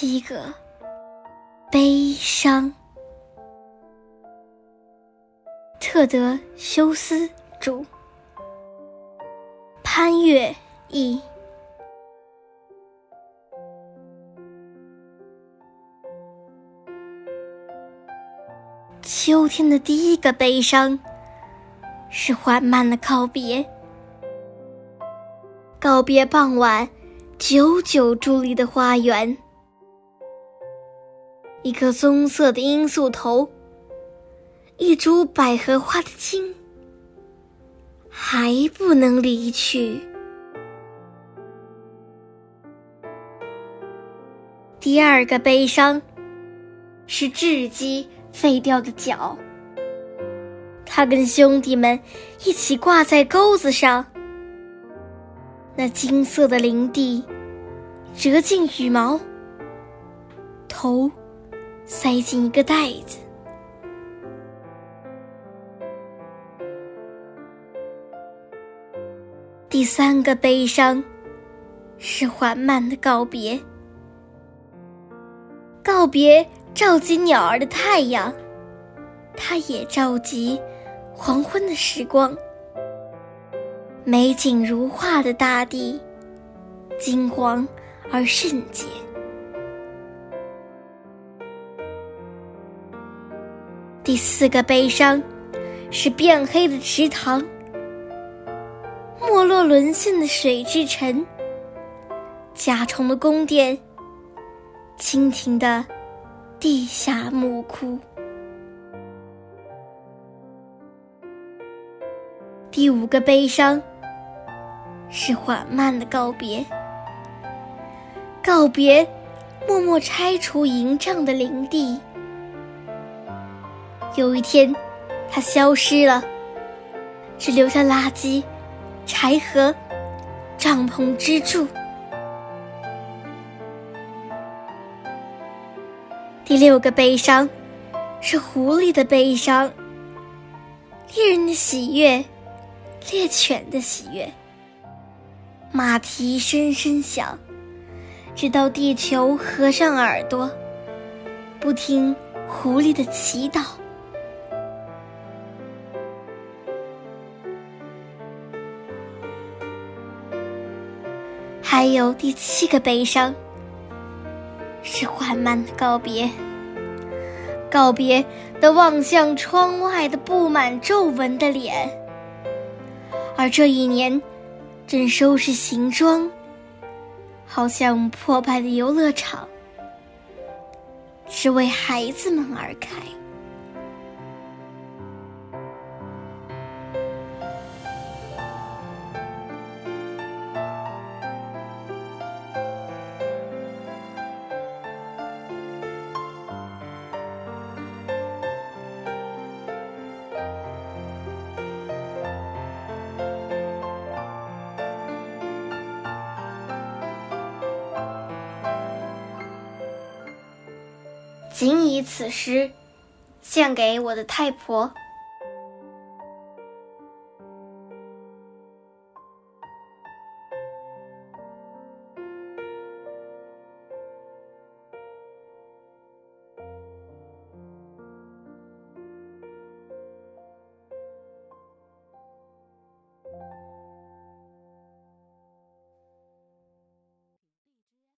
七个悲伤。特德·修斯著，潘越译。秋天的第一个悲伤，是缓慢的告别。告别傍晚久久伫立的花园，一颗棕色的罂粟头，一株百合花的茎，还不能离去。第二个悲伤，是雉鸡。废掉的脚，他跟兄弟们一起挂在钩子上。那金色的林地，折进羽毛，头塞进一个袋子。第三个悲伤，是缓慢的告别，告别。召集鸟儿的太阳，它也召集黄昏的时光。美景如画的大地，金黄而圣洁。第四个悲伤，是变黑的池塘，没落沦陷的水之城，甲虫的宫殿，蜻蜓的。地下墓窟。第五个悲伤，是缓慢的告别。告别，默默拆除营帐的林地。有一天，它消失了，只留下垃圾、柴禾、帐篷支柱。第六个悲伤，是狐狸的悲伤。猎人的喜悦，猎犬的喜悦。马蹄声声响，直到地球合上耳朵，不听狐狸的祈祷。还有第七个悲伤。是缓慢的告别，告别的望向窗外的布满皱纹的脸，而这一年正收拾行装，好像破败的游乐场，是为孩子们而开。仅以此诗，献给我的太婆。